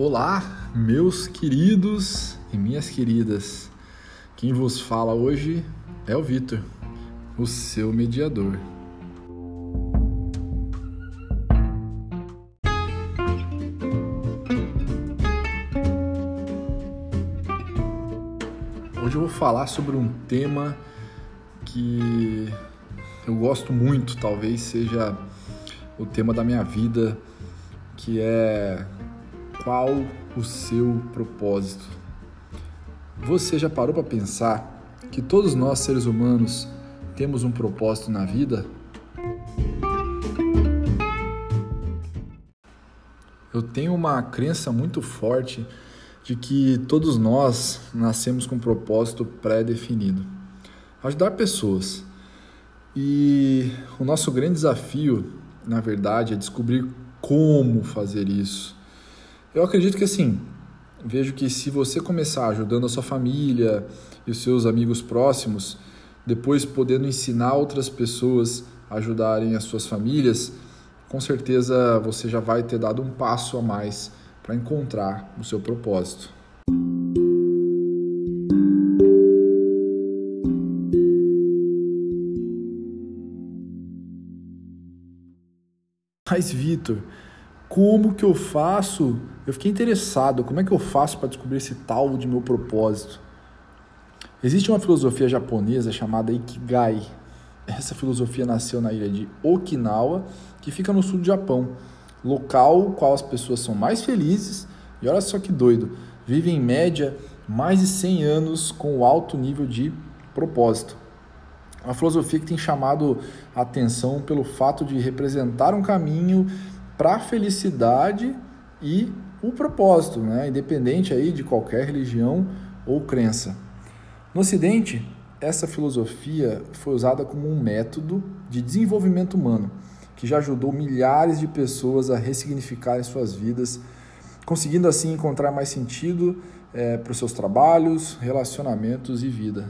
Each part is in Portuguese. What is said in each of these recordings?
Olá, meus queridos e minhas queridas. Quem vos fala hoje é o Vitor, o seu mediador. Hoje eu vou falar sobre um tema que eu gosto muito, talvez seja o tema da minha vida, que é qual o seu propósito. Você já parou para pensar que todos nós seres humanos temos um propósito na vida? Eu tenho uma crença muito forte de que todos nós nascemos com um propósito pré-definido ajudar pessoas. E o nosso grande desafio, na verdade, é descobrir como fazer isso. Eu acredito que assim, vejo que se você começar ajudando a sua família e os seus amigos próximos, depois podendo ensinar outras pessoas a ajudarem as suas famílias, com certeza você já vai ter dado um passo a mais para encontrar o seu propósito. Mas, Vitor, como que eu faço? Eu fiquei interessado, como é que eu faço para descobrir esse tal de meu propósito? Existe uma filosofia japonesa chamada Ikigai. Essa filosofia nasceu na ilha de Okinawa, que fica no sul do Japão, local qual as pessoas são mais felizes e olha só que doido, vivem em média mais de 100 anos com alto nível de propósito. Uma filosofia que tem chamado a atenção pelo fato de representar um caminho para a felicidade e o propósito, né? independente aí de qualquer religião ou crença. No Ocidente, essa filosofia foi usada como um método de desenvolvimento humano, que já ajudou milhares de pessoas a ressignificarem suas vidas, conseguindo assim encontrar mais sentido é, para os seus trabalhos, relacionamentos e vida.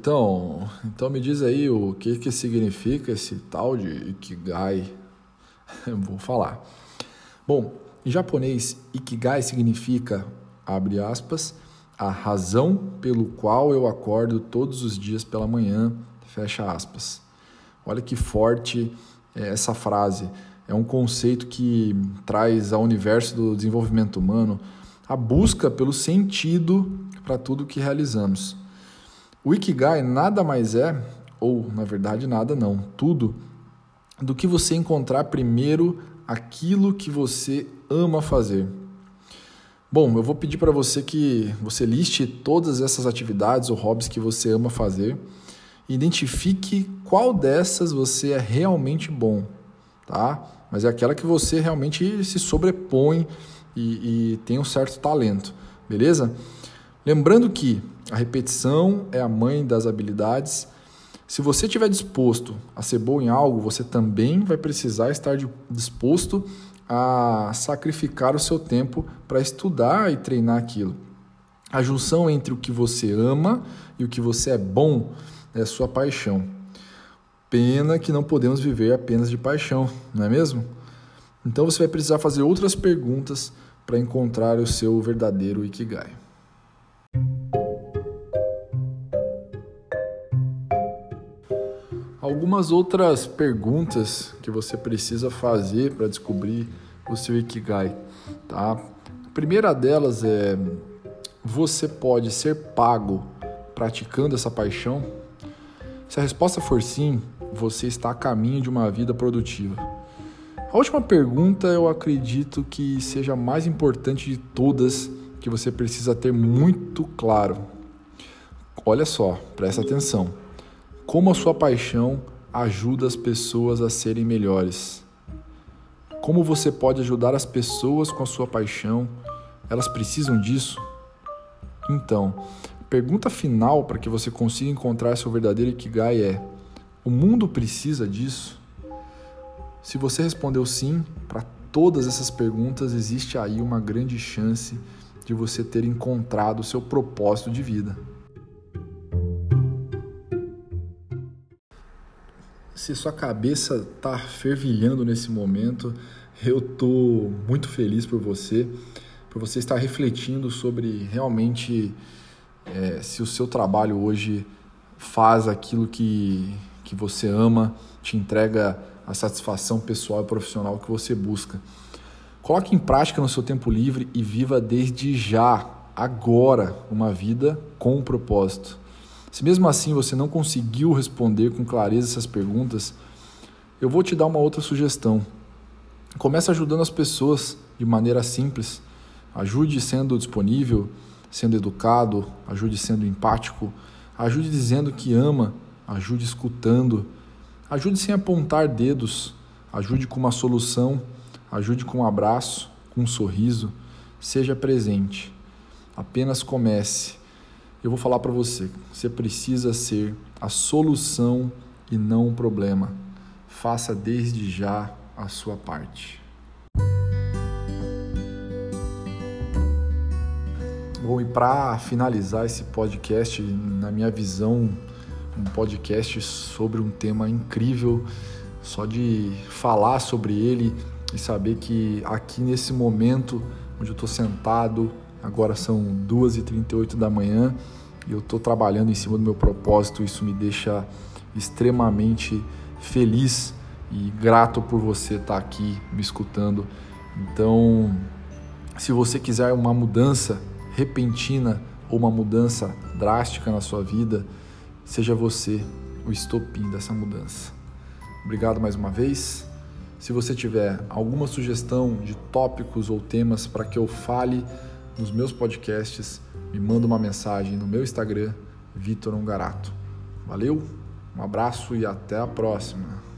Vitão, então me diz aí o que, que significa esse tal de Ikigai. Vou falar. Bom, em japonês, Ikigai significa, abre aspas, a razão pelo qual eu acordo todos os dias pela manhã, fecha aspas. Olha que forte é essa frase. É um conceito que traz ao universo do desenvolvimento humano a busca pelo sentido para tudo que realizamos. O Ikigai nada mais é, ou na verdade nada não, tudo, do que você encontrar primeiro aquilo que você ama fazer. Bom, eu vou pedir para você que você liste todas essas atividades ou hobbies que você ama fazer identifique qual dessas você é realmente bom, tá? Mas é aquela que você realmente se sobrepõe e, e tem um certo talento, beleza? Lembrando que a repetição é a mãe das habilidades. Se você estiver disposto a ser bom em algo, você também vai precisar estar disposto a sacrificar o seu tempo para estudar e treinar aquilo. A junção entre o que você ama e o que você é bom é sua paixão. Pena que não podemos viver apenas de paixão, não é mesmo? Então você vai precisar fazer outras perguntas para encontrar o seu verdadeiro Ikigai. Algumas outras perguntas que você precisa fazer para descobrir o seu Ikigai, tá? A primeira delas é: você pode ser pago praticando essa paixão? Se a resposta for sim, você está a caminho de uma vida produtiva. A última pergunta eu acredito que seja a mais importante de todas que você precisa ter muito claro. Olha só, presta atenção. Como a sua paixão ajuda as pessoas a serem melhores. Como você pode ajudar as pessoas com a sua paixão? Elas precisam disso? Então, pergunta final para que você consiga encontrar seu verdadeiro Ikigai é: o mundo precisa disso? Se você respondeu sim para todas essas perguntas, existe aí uma grande chance de você ter encontrado o seu propósito de vida. Se sua cabeça está fervilhando nesse momento, eu estou muito feliz por você, por você estar refletindo sobre realmente é, se o seu trabalho hoje faz aquilo que, que você ama, te entrega a satisfação pessoal e profissional que você busca. Coloque em prática no seu tempo livre e viva desde já, agora, uma vida com um propósito. Se mesmo assim você não conseguiu responder com clareza essas perguntas, eu vou te dar uma outra sugestão. Comece ajudando as pessoas de maneira simples. Ajude sendo disponível, sendo educado, ajude sendo empático, ajude dizendo que ama, ajude escutando, ajude sem apontar dedos, ajude com uma solução, ajude com um abraço, com um sorriso, seja presente. Apenas comece eu vou falar para você, você precisa ser a solução e não o problema. Faça desde já a sua parte. Bom, e para finalizar esse podcast, na minha visão, um podcast sobre um tema incrível, só de falar sobre ele e saber que aqui nesse momento onde eu estou sentado, Agora são 2h38 da manhã e eu estou trabalhando em cima do meu propósito. Isso me deixa extremamente feliz e grato por você estar aqui me escutando. Então, se você quiser uma mudança repentina ou uma mudança drástica na sua vida, seja você o estopim dessa mudança. Obrigado mais uma vez. Se você tiver alguma sugestão de tópicos ou temas para que eu fale, nos meus podcasts, me manda uma mensagem no meu Instagram, Vitor Ongarato. Valeu, um abraço e até a próxima.